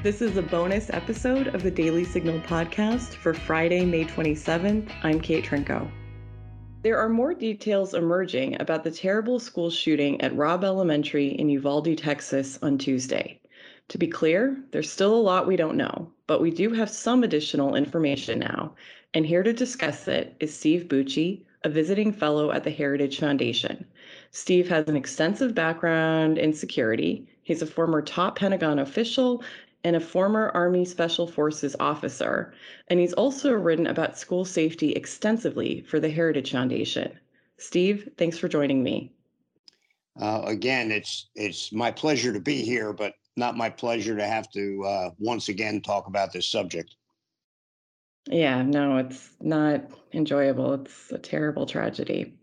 This is a bonus episode of the Daily Signal podcast for Friday, May 27th. I'm Kate Trinko. There are more details emerging about the terrible school shooting at Robb Elementary in Uvalde, Texas on Tuesday. To be clear, there's still a lot we don't know, but we do have some additional information now. And here to discuss it is Steve Bucci, a visiting fellow at the Heritage Foundation. Steve has an extensive background in security. He's a former top Pentagon official and a former Army Special Forces officer, and he's also written about school safety extensively for the Heritage Foundation. Steve, thanks for joining me. Uh, again, it's it's my pleasure to be here, but not my pleasure to have to uh, once again talk about this subject. Yeah, no, it's not enjoyable. It's a terrible tragedy.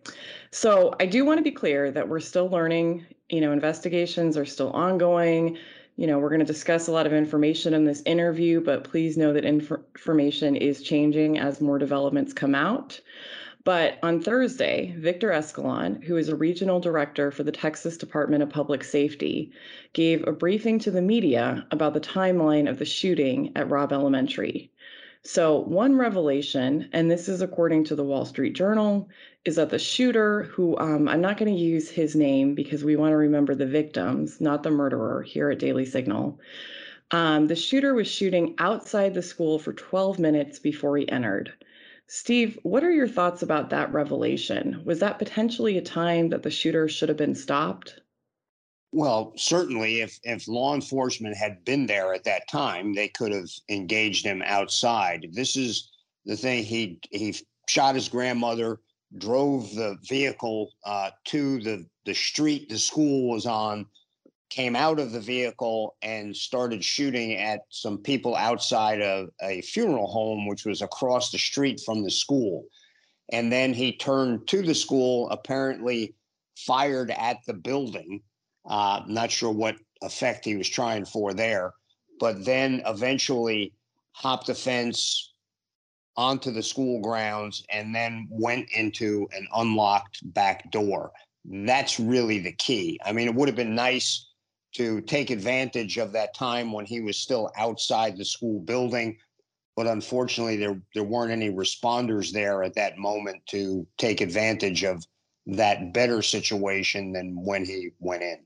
So I do want to be clear that we're still learning. You know, investigations are still ongoing you know, we're going to discuss a lot of information in this interview, but please know that inf- information is changing as more developments come out. But on Thursday, Victor Escalon, who is a regional director for the Texas Department of Public Safety, gave a briefing to the media about the timeline of the shooting at Robb Elementary. So, one revelation, and this is according to the Wall Street Journal, is that the shooter, who um, I'm not going to use his name because we want to remember the victims, not the murderer here at Daily Signal. Um, the shooter was shooting outside the school for 12 minutes before he entered. Steve, what are your thoughts about that revelation? Was that potentially a time that the shooter should have been stopped? Well, certainly, if if law enforcement had been there at that time, they could have engaged him outside. This is the thing. He he shot his grandmother, drove the vehicle uh, to the the street the school was on, came out of the vehicle and started shooting at some people outside of a funeral home, which was across the street from the school. And then he turned to the school, apparently fired at the building uh, not sure what effect he was trying for there, but then eventually hopped the fence onto the school grounds and then went into an unlocked back door. That's really the key. I mean, it would have been nice to take advantage of that time when he was still outside the school building, but unfortunately, there there weren't any responders there at that moment to take advantage of that better situation than when he went in.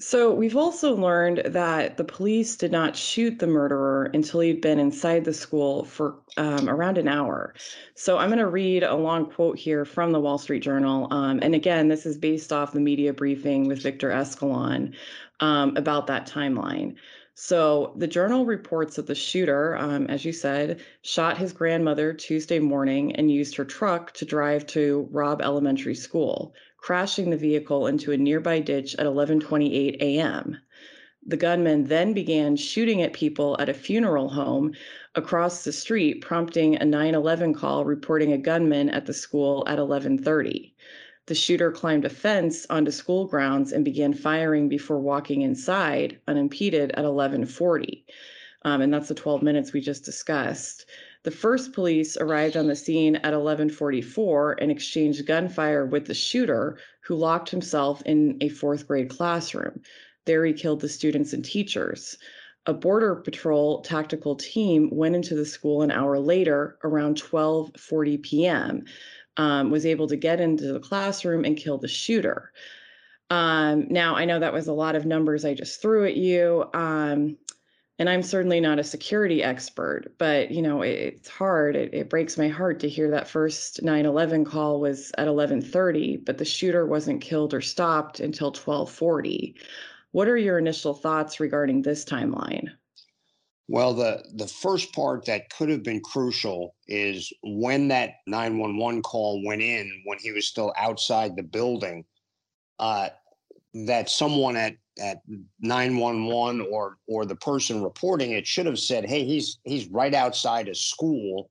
So, we've also learned that the police did not shoot the murderer until he'd been inside the school for um, around an hour. So, I'm going to read a long quote here from the Wall Street Journal. Um, and again, this is based off the media briefing with Victor Escalon um, about that timeline. So, the journal reports that the shooter, um, as you said, shot his grandmother Tuesday morning and used her truck to drive to Robb Elementary School crashing the vehicle into a nearby ditch at 11:28 a.m. The gunman then began shooting at people at a funeral home across the street, prompting a 911 call reporting a gunman at the school at 11:30. The shooter climbed a fence onto school grounds and began firing before walking inside unimpeded at 11:40. Um, and that's the 12 minutes we just discussed. The first police arrived on the scene at 1144 and exchanged gunfire with the shooter, who locked himself in a fourth grade classroom. There he killed the students and teachers. A border patrol tactical team went into the school an hour later, around 12:40 p.m. Um, was able to get into the classroom and kill the shooter. Um, now I know that was a lot of numbers I just threw at you. Um, and i'm certainly not a security expert but you know it, it's hard. It, it, breaks my heart to hear that first 9-11 call was at 11.30 but the shooter wasn't killed or stopped until 12.40 what are your initial thoughts regarding this timeline? Well the the first part that could have been crucial is when that 911 call went in when he was still outside the building uh, that someone at at 911 or or the person reporting it should have said hey he's he's right outside a school.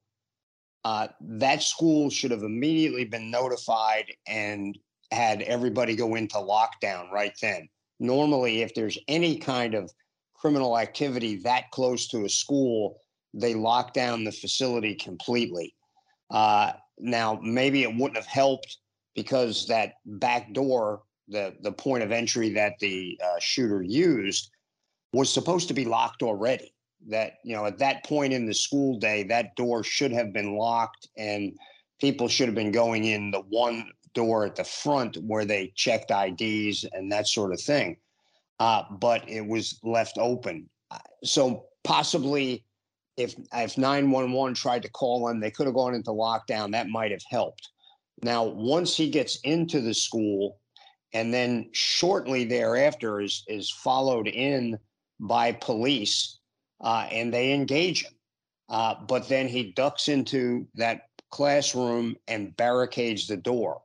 Uh, that school should have immediately been notified and had everybody go into lockdown right then. Normally if there's any kind of criminal activity that close to a school they lock down the facility completely. Uh, now maybe it wouldn't have helped because that back door the the point of entry that the uh, shooter used was supposed to be locked already. That, you know, at that point in the school day, that door should have been locked and people should have been going in the one door at the front where they checked IDs and that sort of thing. Uh, but it was left open. Uh, so possibly if if 911 tried to call him, they could have gone into lockdown. That might have helped. Now, once he gets into the school, and then shortly thereafter is is followed in by police, uh, and they engage him. Uh, but then he ducks into that classroom and barricades the door.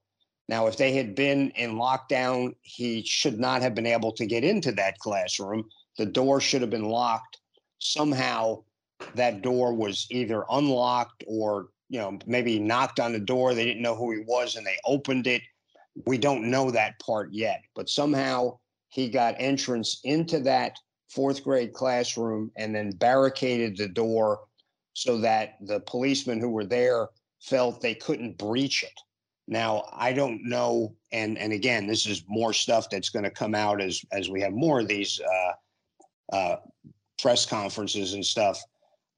Now, if they had been in lockdown, he should not have been able to get into that classroom. The door should have been locked. Somehow, that door was either unlocked or, you know, maybe knocked on the door. They didn't know who he was and they opened it. We don't know that part yet, but somehow he got entrance into that fourth grade classroom and then barricaded the door so that the policemen who were there felt they couldn't breach it. Now, I don't know, and and again, this is more stuff that's going to come out as as we have more of these uh, uh, press conferences and stuff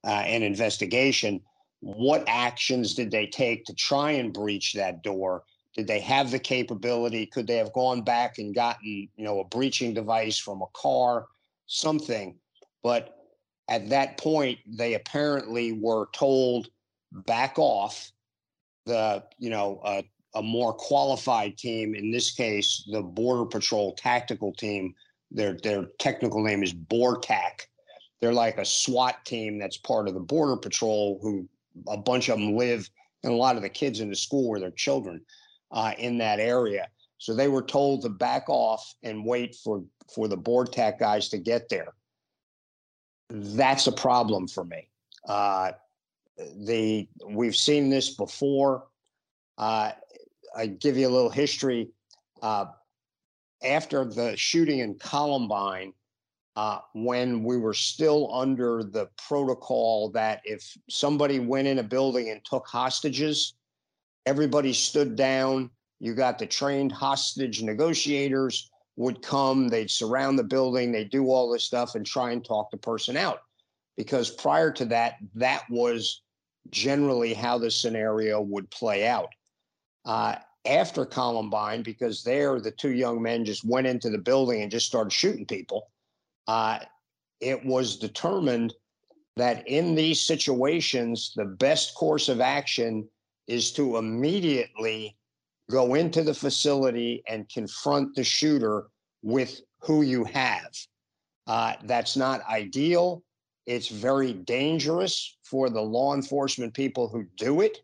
uh, and investigation. What actions did they take to try and breach that door? Did they have the capability? Could they have gone back and gotten you know a breaching device from a car, something? But at that point, they apparently were told back off the you know uh, a more qualified team. In this case, the Border Patrol tactical team. Their their technical name is BORTAC. They're like a SWAT team that's part of the Border Patrol. Who a bunch of them live, and a lot of the kids in the school were their children uh, in that area. So they were told to back off and wait for for the BORTAC guys to get there. That's a problem for me. Uh, the we've seen this before. Uh, I give you a little history. Uh, after the shooting in Columbine, uh, when we were still under the protocol that if somebody went in a building and took hostages, everybody stood down. You got the trained hostage negotiators would come, they'd surround the building, they'd do all this stuff and try and talk the person out. Because prior to that, that was generally how the scenario would play out uh, after Columbine because there the two young men just went into the building and just started shooting people. Uh, it was determined that in these situations, the best course of action is to immediately go into the facility and confront the shooter with who you have. Uh, that's not ideal. It's very dangerous for the law enforcement people who do it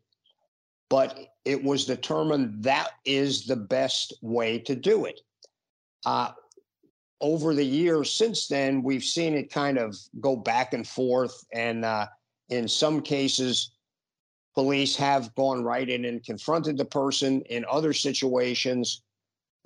but it was determined that is the best way to do it. Uh, over the years since then, we've seen it kind of go back and forth. And uh, in some cases, police have gone right in and confronted the person. In other situations,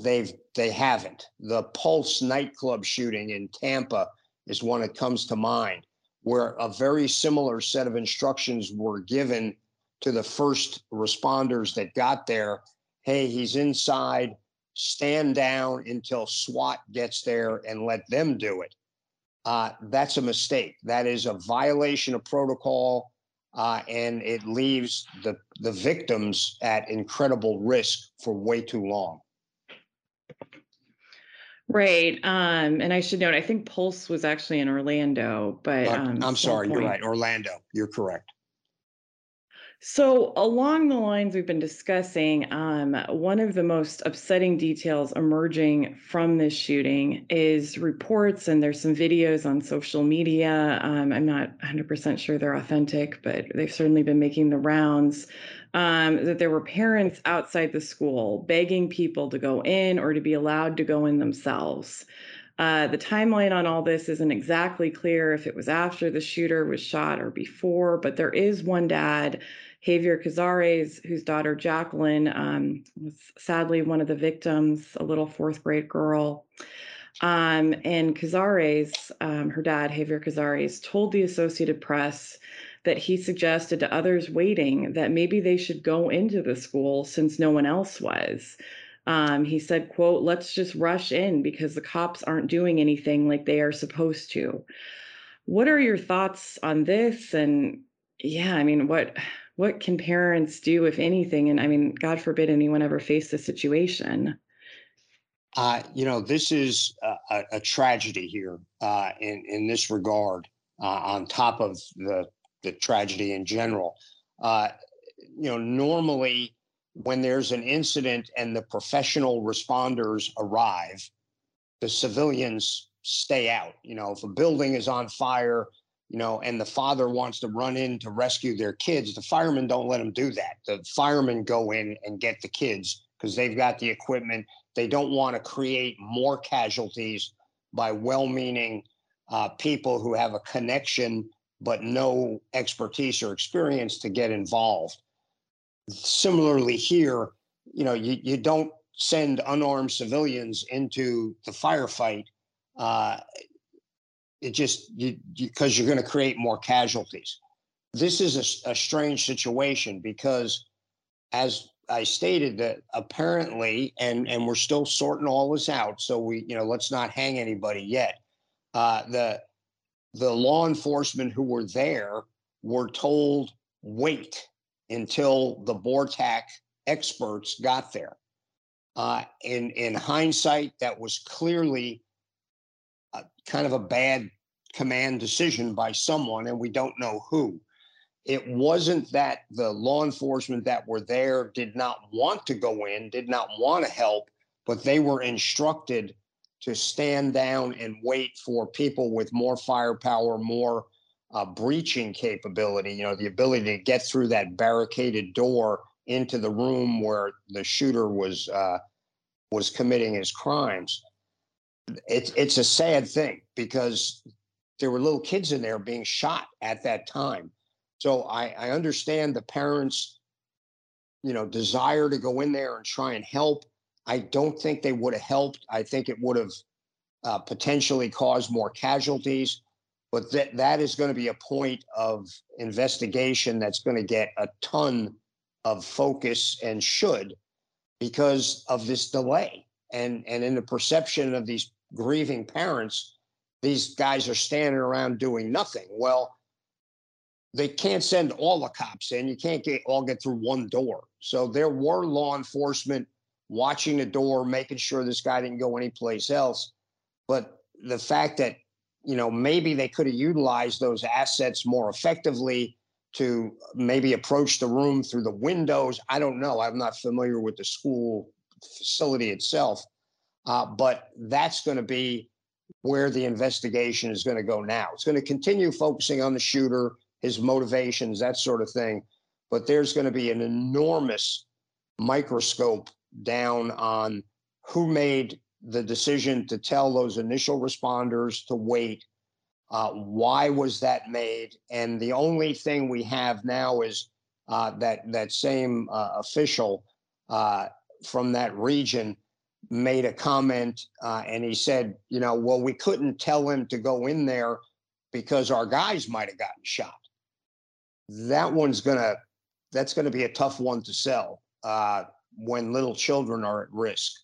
they've they haven't. The Pulse nightclub shooting in Tampa is one that comes to mind, where a very similar set of instructions were given to the first responders that got there hey, he's inside, stand down until SWAT gets there and let them do it. Uh, that's a mistake. That is a violation of protocol, uh, and it leaves the, the victims at incredible risk for way too long. Right. Um, and I should note, I think Pulse was actually in Orlando, but um, I'm sorry, you're right. Orlando, you're correct. So, along the lines we've been discussing, um, one of the most upsetting details emerging from this shooting is reports, and there's some videos on social media. Um, I'm not 100% sure they're authentic, but they've certainly been making the rounds. Um, that there were parents outside the school begging people to go in or to be allowed to go in themselves. Uh, the timeline on all this isn't exactly clear if it was after the shooter was shot or before, but there is one dad Javier Cazares, whose daughter Jacqueline um, was sadly one of the victims, a little fourth grade girl. Um, and Cazares, um, her dad, Javier Cazares, told the Associated Press that he suggested to others waiting that maybe they should go into the school since no one else was. Um, he said, quote, let's just rush in because the cops aren't doing anything like they are supposed to. What are your thoughts on this? And yeah, I mean, what what can parents do, if anything? And I mean, God forbid anyone ever face this situation. Uh, you know, this is a, a, tragedy here uh, in in this regard. Uh, on top of the the tragedy in general, uh, you know, normally when there's an incident and the professional responders arrive, the civilians stay out. You know, if a building is on fire, you know, and the father wants to run in to rescue their kids, the firemen don't let them do that. The firemen go in and get the kids because they've got the equipment. They don't want to create more casualties by well meaning uh, people who have a connection but no expertise or experience to get involved. Similarly, here, you know, you, you don't send unarmed civilians into the firefight. Uh, it just you because you, are going to create more casualties. This is a, a strange situation because, as I stated, that apparently, and and we're still sorting all this out. So we, you know, let's not hang anybody yet. Uh, the the law enforcement who were there were told wait until the BORTAC experts got there. Uh, in in hindsight, that was clearly a, kind of a bad command decision by someone, and we don't know who. It wasn't that the law enforcement that were there did not want to go in, did not want to help, but they were instructed to stand down and wait for people with more firepower, more uh, breaching capability, you know, the ability to get through that barricaded door into the room where the shooter was uh, was committing his crimes. It's it's a sad thing because there were little kids in there being shot at that time. So I, I understand the parents, you know, desire to go in there and try and help. I don't think they would have helped. I think it would have uh, potentially caused more casualties. But that that is going to be a point of investigation that's going to get a ton of focus and should because of this delay and and in the perception of these grieving parents these guys are standing around doing nothing. Well they can't send all the cops in. You can't get all get through one door. So there were law enforcement watching the door making sure this guy didn't go anyplace else. But the fact that you know maybe they could have utilized those assets more effectively to maybe approach the room through the windows. I don't know. I'm not familiar with the school facility itself, uh, but that's going to be where the investigation is going to go now. It's going to continue focusing on the shooter, his motivations, that sort of thing. But there's going to be an enormous microscope down on who made the decision to tell those initial responders to wait uh, why was that made? And the only thing we have now is uh, that that same uh, official uh, from that region made a comment, uh, and he said, you know, well, we couldn't tell him to go in there because our guys might have gotten shot. That one's gonna that's gonna be a tough one to sell uh, when little children are at risk.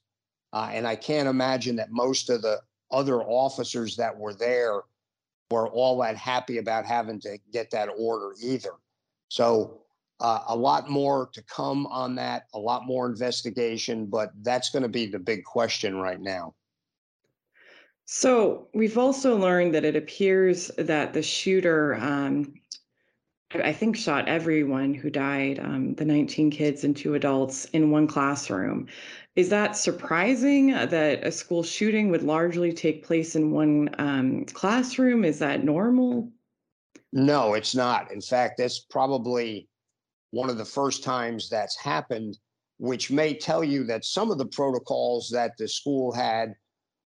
and I can't imagine that most of the other officers that were there were all that happy about having to get that order either. So uh, a lot more to come on that, a lot more investigation, but that's going to be the big question right now. So we've also learned that it appears that the shooter, um, I think, shot everyone who died, um, the 19 kids and two adults in one classroom. Is that surprising that a school shooting would largely take place in one um, classroom? Is that normal? No, it's not. In fact, that's probably one of the first times that's happened, which may tell you that some of the protocols that the school had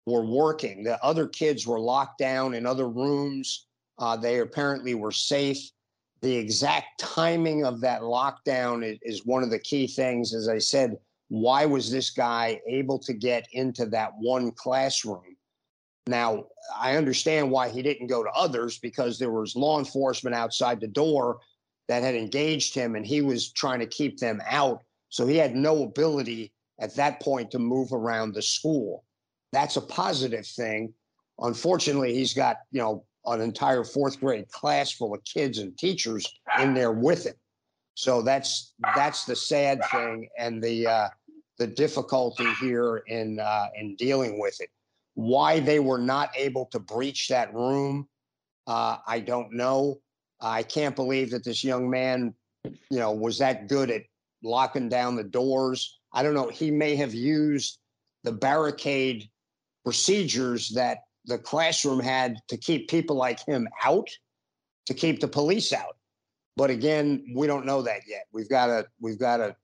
were working. The other kids were locked down in other rooms. Uh, they apparently were safe. The exact timing of that lockdown is, is one of the key things. As I said, why was this guy able to get into that one classroom? Now, I understand why he didn't go to others because there was law enforcement outside the door that had engaged him and he was trying to keep them out. So he had no ability at that point to move around the school. That's a positive thing. Unfortunately, he's got, you know, an entire fourth grade class full of kids and teachers in there with him. So that's that's the sad thing and the uh, the difficulty here in uh, in dealing with it. Why they were not able to breach that room, uh, I don't know. I can't believe that this young man, you know, was that good at locking down the doors. I don't know. He may have used the barricade procedures that the classroom had to keep people like him out, to keep the police out. But again, we don't know that yet. We've got to we've got to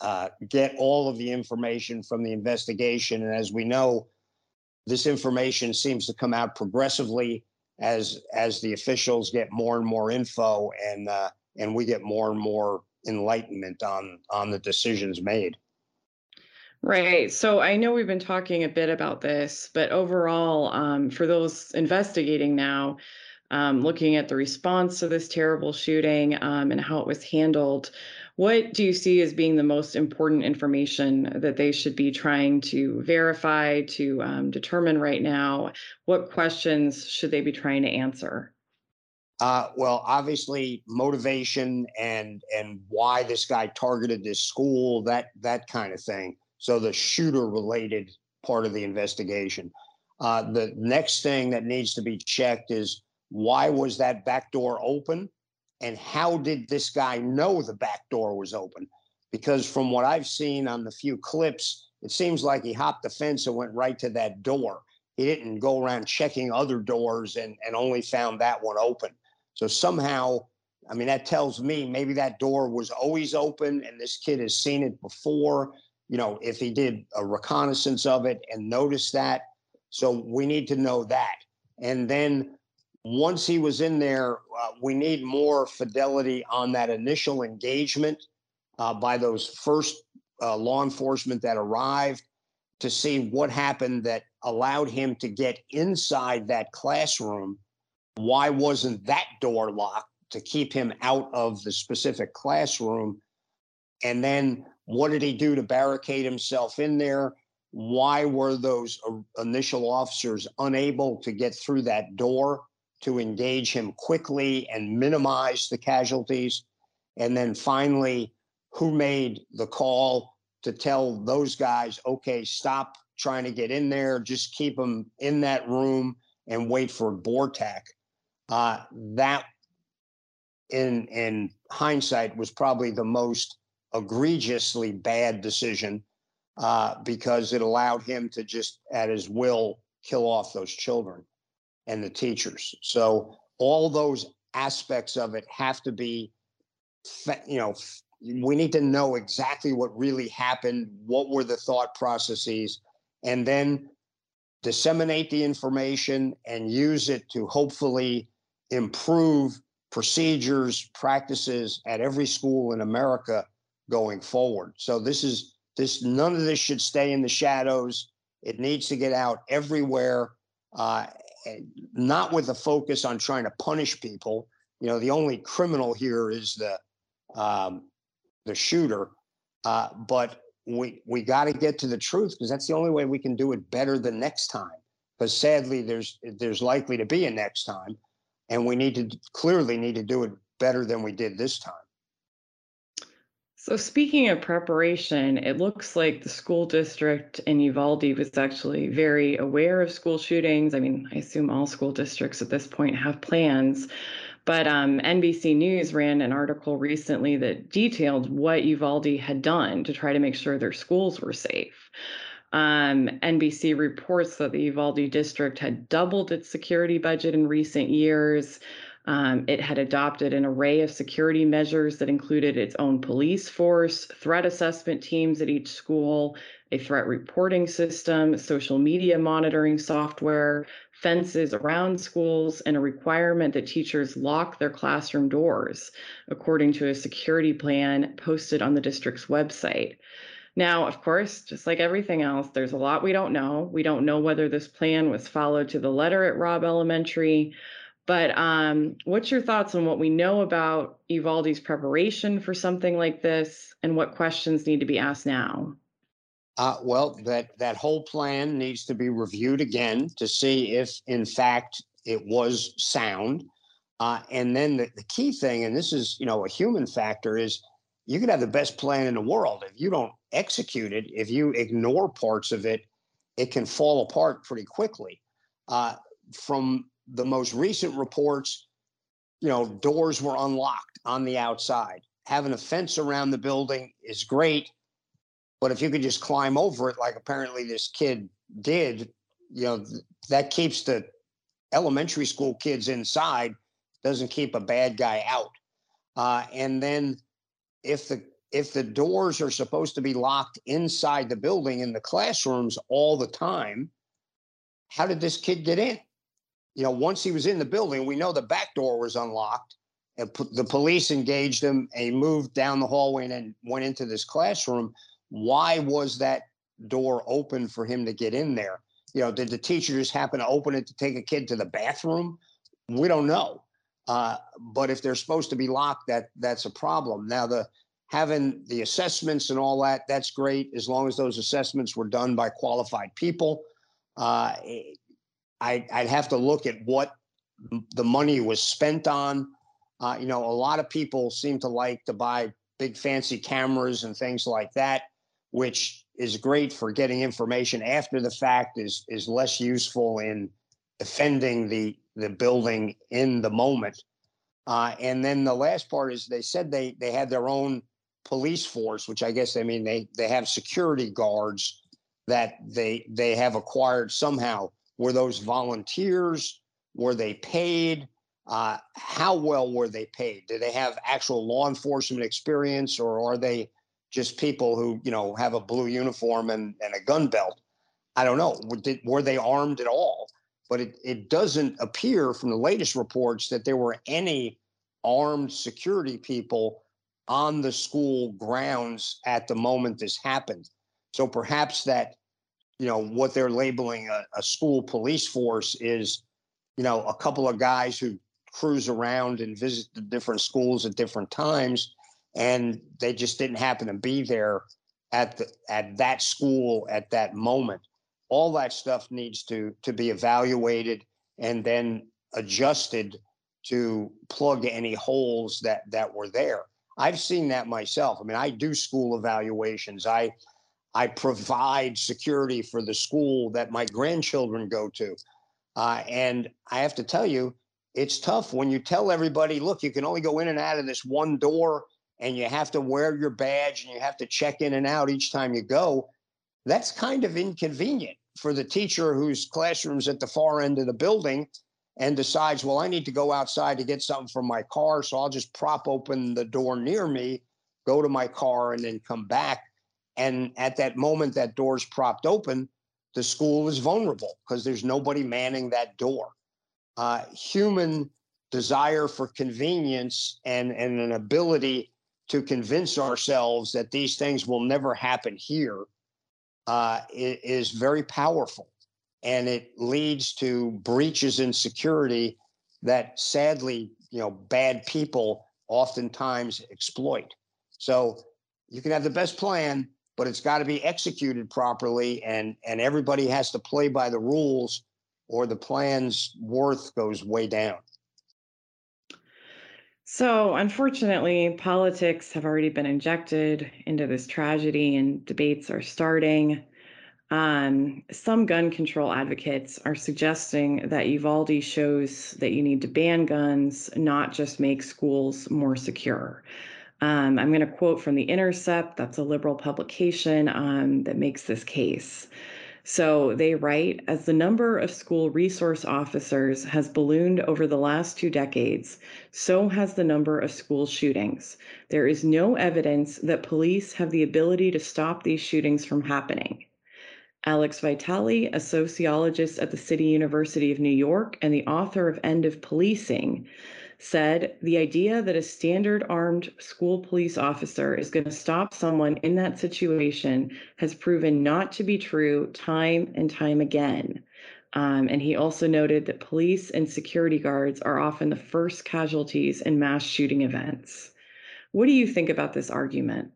uh, get all of the information from the investigation, and as we know, this information seems to come out progressively as as the officials get more and more info, and uh, and we get more and more enlightenment on on the decisions made. Right. So I know we've been talking a bit about this, but overall, um, for those investigating now, um, looking at the response to this terrible shooting um, and how it was handled, what do you see as being the most important information that they should be trying to verify, to um, determine right now? What questions should they be trying to answer? Uh, well, obviously, motivation and and why this guy targeted this school, that that kind of thing. So the shooter related part of the investigation. Uh, the next thing that needs to be checked is why was that back door open, and how did this guy know the back door was open? Because from what I've seen on the few clips, it seems like he hopped the fence and went right to that door. He didn't go around checking other doors and, and only found that one open. So somehow, I mean, that tells me maybe that door was always open and this kid has seen it before. You know, if he did a reconnaissance of it and noticed that. So we need to know that. And then once he was in there, uh, we need more fidelity on that initial engagement uh, by those first uh, law enforcement that arrived to see what happened that allowed him to get inside that classroom why wasn't that door locked to keep him out of the specific classroom? And then what did he do to barricade himself in there? Why were those initial officers unable to get through that door to engage him quickly and minimize the casualties? And then finally, who made the call to tell those guys, okay, stop trying to get in there, just keep them in that room and wait for BORTAC? Uh, that, in in hindsight, was probably the most egregiously bad decision uh, because it allowed him to just, at his will, kill off those children and the teachers. So all those aspects of it have to be, you know, we need to know exactly what really happened, what were the thought processes, and then disseminate the information and use it to hopefully improve procedures, practices at every school in America going forward. So this is this none of this should stay in the shadows. It needs to get out everywhere, uh, not with a focus on trying to punish people. You know, the only criminal here is the um, the shooter, uh, but we we got to get to the truth because that's the only way we can do it better the next time. Because sadly, there's there's likely to be a next time and we need to clearly need to do it better than we did this time. So speaking of preparation, it looks like the school district in Uvalde was actually very aware of school shootings. I mean, I assume all school districts at this point have plans. But um, NBC News ran an article recently that detailed what Uvalde had done to try to make sure their schools were safe. Um, NBC reports that the Uvalde district had doubled its security budget in recent years. Um, it had adopted an array of security measures that included its own police force, threat assessment teams at each school, a threat reporting system, social media monitoring software, fences around schools, and a requirement that teachers lock their classroom doors, according to a security plan posted on the district's website. Now, of course, just like everything else, there's a lot we don't know. We don't know whether this plan was followed to the letter at Robb Elementary. But um, what's your thoughts on what we know about Uvalde's preparation for something like this and what questions need to be asked now? Uh, well, that, that whole plan needs to be reviewed again to see if, in fact, it was sound. Uh, and then the, the key thing, and this is, you know, a human factor, is you can have the best plan in the world. If you don't execute it, if you ignore parts of it, it can fall apart pretty quickly. Uh, from the most recent reports, you know, doors were unlocked on the outside. Having a fence around the building is great, but if you could just climb over it, like apparently this kid did, you know, that keeps the elementary school kids inside, doesn't keep a bad guy out. Uh, and then if the if the doors are supposed to be locked inside the building in the classrooms all the time, how did this kid get in? You know, once he was in the building, we know the back door was unlocked and the police engaged him and he moved down the hallway and then went into this classroom. Why was that door open for him to get in there? You know, did the teacher just happen to open it to take a kid to the bathroom? We don't know. Uh, but if they're supposed to be locked, that that's a problem. Now the having the assessments and all that, that's great as long as those assessments were done by qualified people. Uh, I, would have to look at what the money was spent on. Uh, you know, a lot of people seem to like to buy big fancy cameras and things like that, which is great for getting information after the fact. is is less useful in defending the the building in the moment. Uh, and then the last part is they said they they had their own police force, which I guess I mean they they have security guards that they they have acquired somehow. Were those volunteers? Were they paid? Uh, how well were they paid? Do they have actual law enforcement experience, or are they just people who you know have a blue uniform and, and a gun belt? I don't know. Did, were they armed at all? But it, it doesn't appear from the latest reports that there were any armed security people on the school grounds at the moment this happened. So perhaps that, you know, what they're labeling a, a school police force is, you know, a couple of guys who cruise around and visit the different schools at different times, and they just didn't happen to be there at the at that school at that moment. All that stuff needs to to be evaluated and then adjusted to plug any holes that that were there. I've seen that myself. I mean, I do school evaluations. I I provide security for the school that my grandchildren go to. Uh, and I have to tell you, it's tough when you tell everybody, look, you can only go in and out of this one door and you have to wear your badge and you have to check in and out each time you go. That's kind of inconvenient for the teacher whose classroom's at the far end of the building and decides, well, I need to go outside to get something from my car. So I'll just prop open the door near me, go to my car, and then come back. And at that moment, that door's propped open, the school is vulnerable because there's nobody manning that door. Uh, human desire for convenience and, and an ability to convince ourselves that these things will never happen here uh, is very powerful and it leads to breaches in security that sadly, you know, bad people oftentimes exploit. So you can have the best plan, but it's got to be executed properly, and and everybody has to play by the rules, or the plan's worth goes way down. So, unfortunately, politics have already been injected into this tragedy, and debates are starting. Um, some gun control advocates are suggesting that Uvalde shows that you need to ban guns, not just make schools more secure. Um, I'm going to quote from The Intercept, that's a liberal publication um, that makes this case. So they write As the number of school resource officers has ballooned over the last two decades, so has the number of school shootings. There is no evidence that police have the ability to stop these shootings from happening. Alex Vitale, a sociologist at the City University of New York and the author of End of Policing, said the idea that a standard armed school police officer is going to stop someone in that situation has proven not to be true time and time again. Um, and he also noted that police and security guards are often the first casualties in mass shooting events. What do you think about this argument?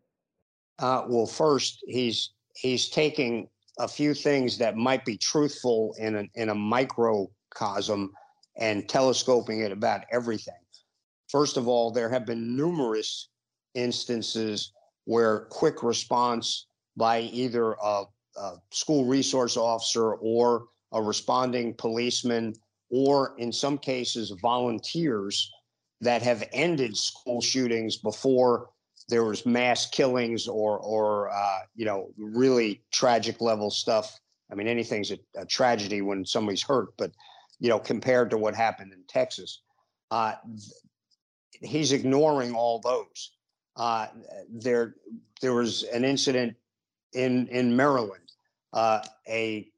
Uh, well, first, he's he's taking a few things that might be truthful in a, in a microcosm and telescoping it about everything. First of all, there have been numerous instances where quick response by either a, a school resource officer or a responding policeman, or in some cases, volunteers that have ended school shootings before there was mass killings or or uh, you know really tragic level stuff. I mean, anything's a, a, tragedy when somebody's hurt, but you know, compared to what happened in Texas, uh, he's ignoring all those. Uh, there, there was an incident in in Maryland, uh, a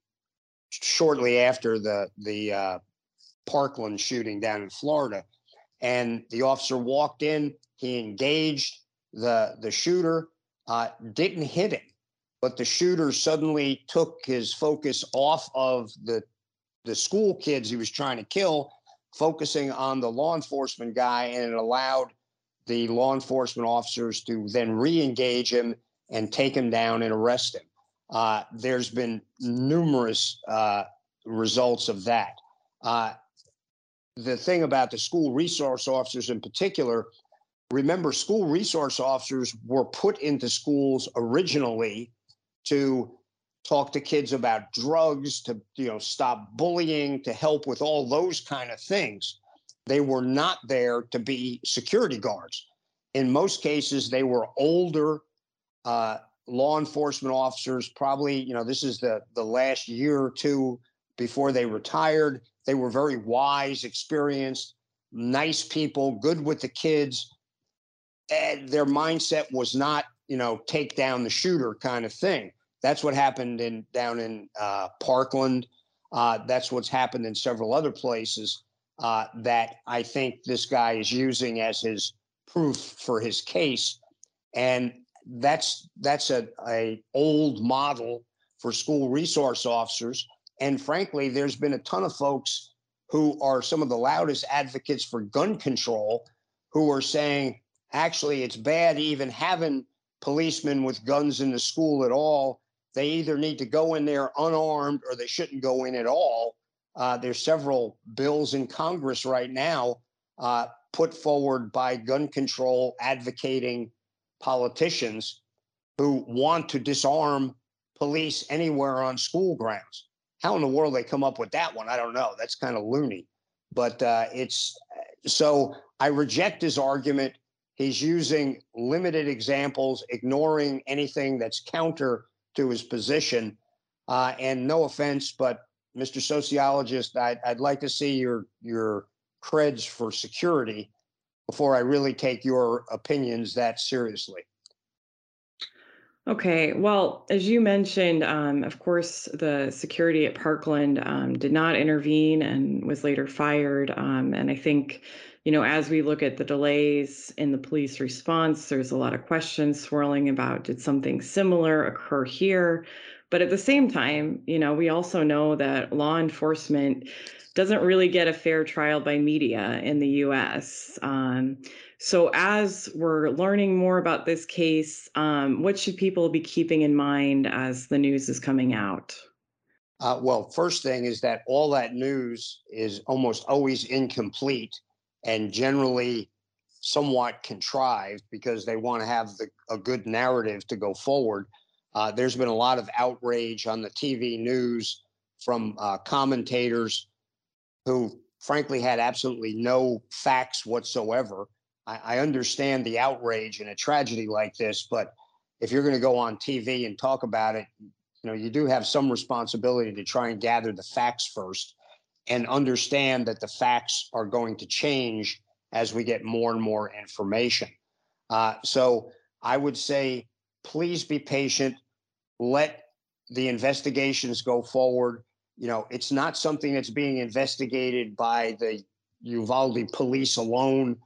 shortly after the the uh, Parkland shooting down in Florida, and the officer walked in. He engaged the the shooter, uh, didn't hit him, but the shooter suddenly took his focus off of the the school kids he was trying to kill, focusing on the law enforcement guy, and it allowed the law enforcement officers to then re-engage him and take him down and arrest him. Uh, there's been numerous uh, results of that. Uh, the thing about the school resource officers in particular, remember, school resource officers were put into schools originally to talk to kids about drugs, to you know stop bullying, to help with all those kind of things. They were not there to be security guards. In most cases, they were older uh, law enforcement officers. Probably, you know, this is the the last year or two before they retired. They were very wise, experienced, nice people, good with the kids. And their mindset was not, you know, take down the shooter kind of thing. That's what happened in down in uh, Parkland. Uh, that's what's happened in several other places uh, that I think this guy is using as his proof for his case, and that's that's a, a old model for school resource officers and frankly, there's been a ton of folks who are some of the loudest advocates for gun control who are saying, actually, it's bad even having policemen with guns in the school at all. They either need to go in there unarmed or they shouldn't go in at all. Uh, there's several bills in Congress right now uh, put forward by gun control advocating politicians who want to disarm police anywhere on school grounds how in the world they come up with that one, I don't know. That's kind of loony. But uh, it's so I reject his argument. He's using limited examples, ignoring anything that's counter to his position. Uh, and no offense, but Mr. Sociologist, I'd, I'd like to see your your creds for security before I really take your opinions that seriously. Okay, well, as you mentioned, um, of course, the security at Parkland um, did not intervene and was later fired. Um, and I think, you know, as we look at the delays in the police response, there's a lot of questions swirling about did something similar occur here? But at the same time, you know, we also know that law enforcement doesn't really get a fair trial by media in the US. Um, so, as we're learning more about this case, um, what should people be keeping in mind as the news is coming out? Uh, well, first thing is that all that news is almost always incomplete and generally somewhat contrived because they want to have the, a good narrative to go forward. Uh, there's been a lot of outrage on the TV news from uh, commentators who, frankly, had absolutely no facts whatsoever I, I understand the outrage in a tragedy like this, but if you're going to go on TV and talk about it, you know, you do have some responsibility to try and gather the facts first and understand that the facts are going to change as we get more and more information. Uh, so I would say, please be patient. Let the investigations go forward. You know, it's not something that's being investigated by the Uvalde police alone.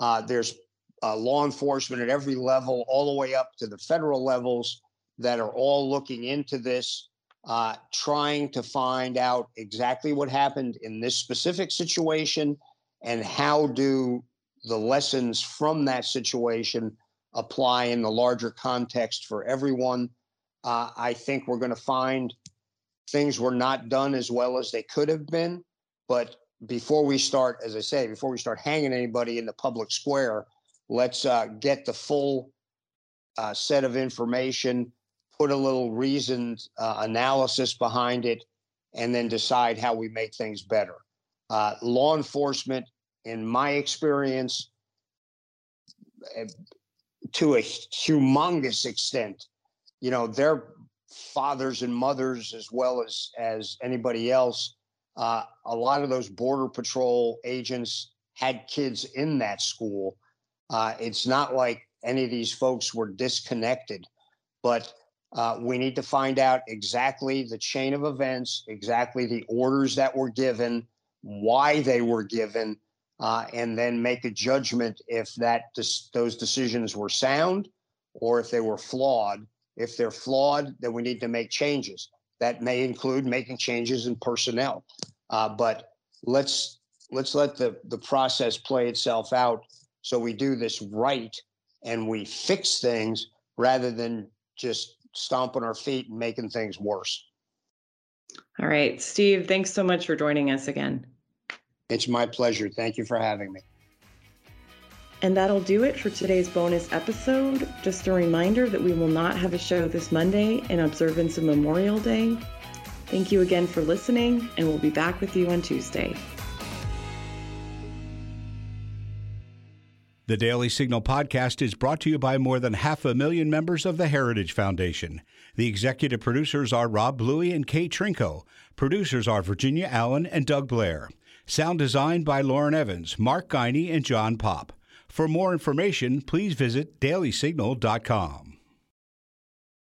Uh, there's uh, law enforcement at every level, all the way up to the federal levels, that are all looking into this, uh, trying to find out exactly what happened in this specific situation and how do the lessons from that situation apply in the larger context for everyone. Uh, I think we're going to find things were not done as well as they could have been. But before we start, as I say, before we start hanging anybody in the public square, let's uh, get the full uh, set of information, put a little reasoned uh, analysis behind it, and then decide how we make things better. Uh, law enforcement, in my experience, eh, to a humongous extent, you know, their fathers and mothers, as well as as anybody else, uh, a lot of those border patrol agents had kids in that school. Uh, it's not like any of these folks were disconnected, but uh, we need to find out exactly the chain of events, exactly the orders that were given, why they were given, uh, and then make a judgment if that those decisions were sound or if they were flawed. If they're flawed, then we need to make changes. That may include making changes in personnel. Uh, but let's let's let the the process play itself out so we do this right and we fix things rather than just stomping our feet and making things worse. All right, Steve, thanks so much for joining us again. It's my pleasure. Thank you for having me. And that'll do it for today's bonus episode. Just a reminder that we will not have a show this Monday in observance of Memorial Day. Thank you again for listening, and we'll be back with you on Tuesday. The Daily Signal podcast is brought to you by more than half a million members of the Heritage Foundation. The executive producers are Rob Bluey and Kate Trinko. Producers are Virginia Allen and Doug Blair. Sound designed by Lauren Evans, Mark Guiney, and John Popp. For more information, please visit dailysignal.com.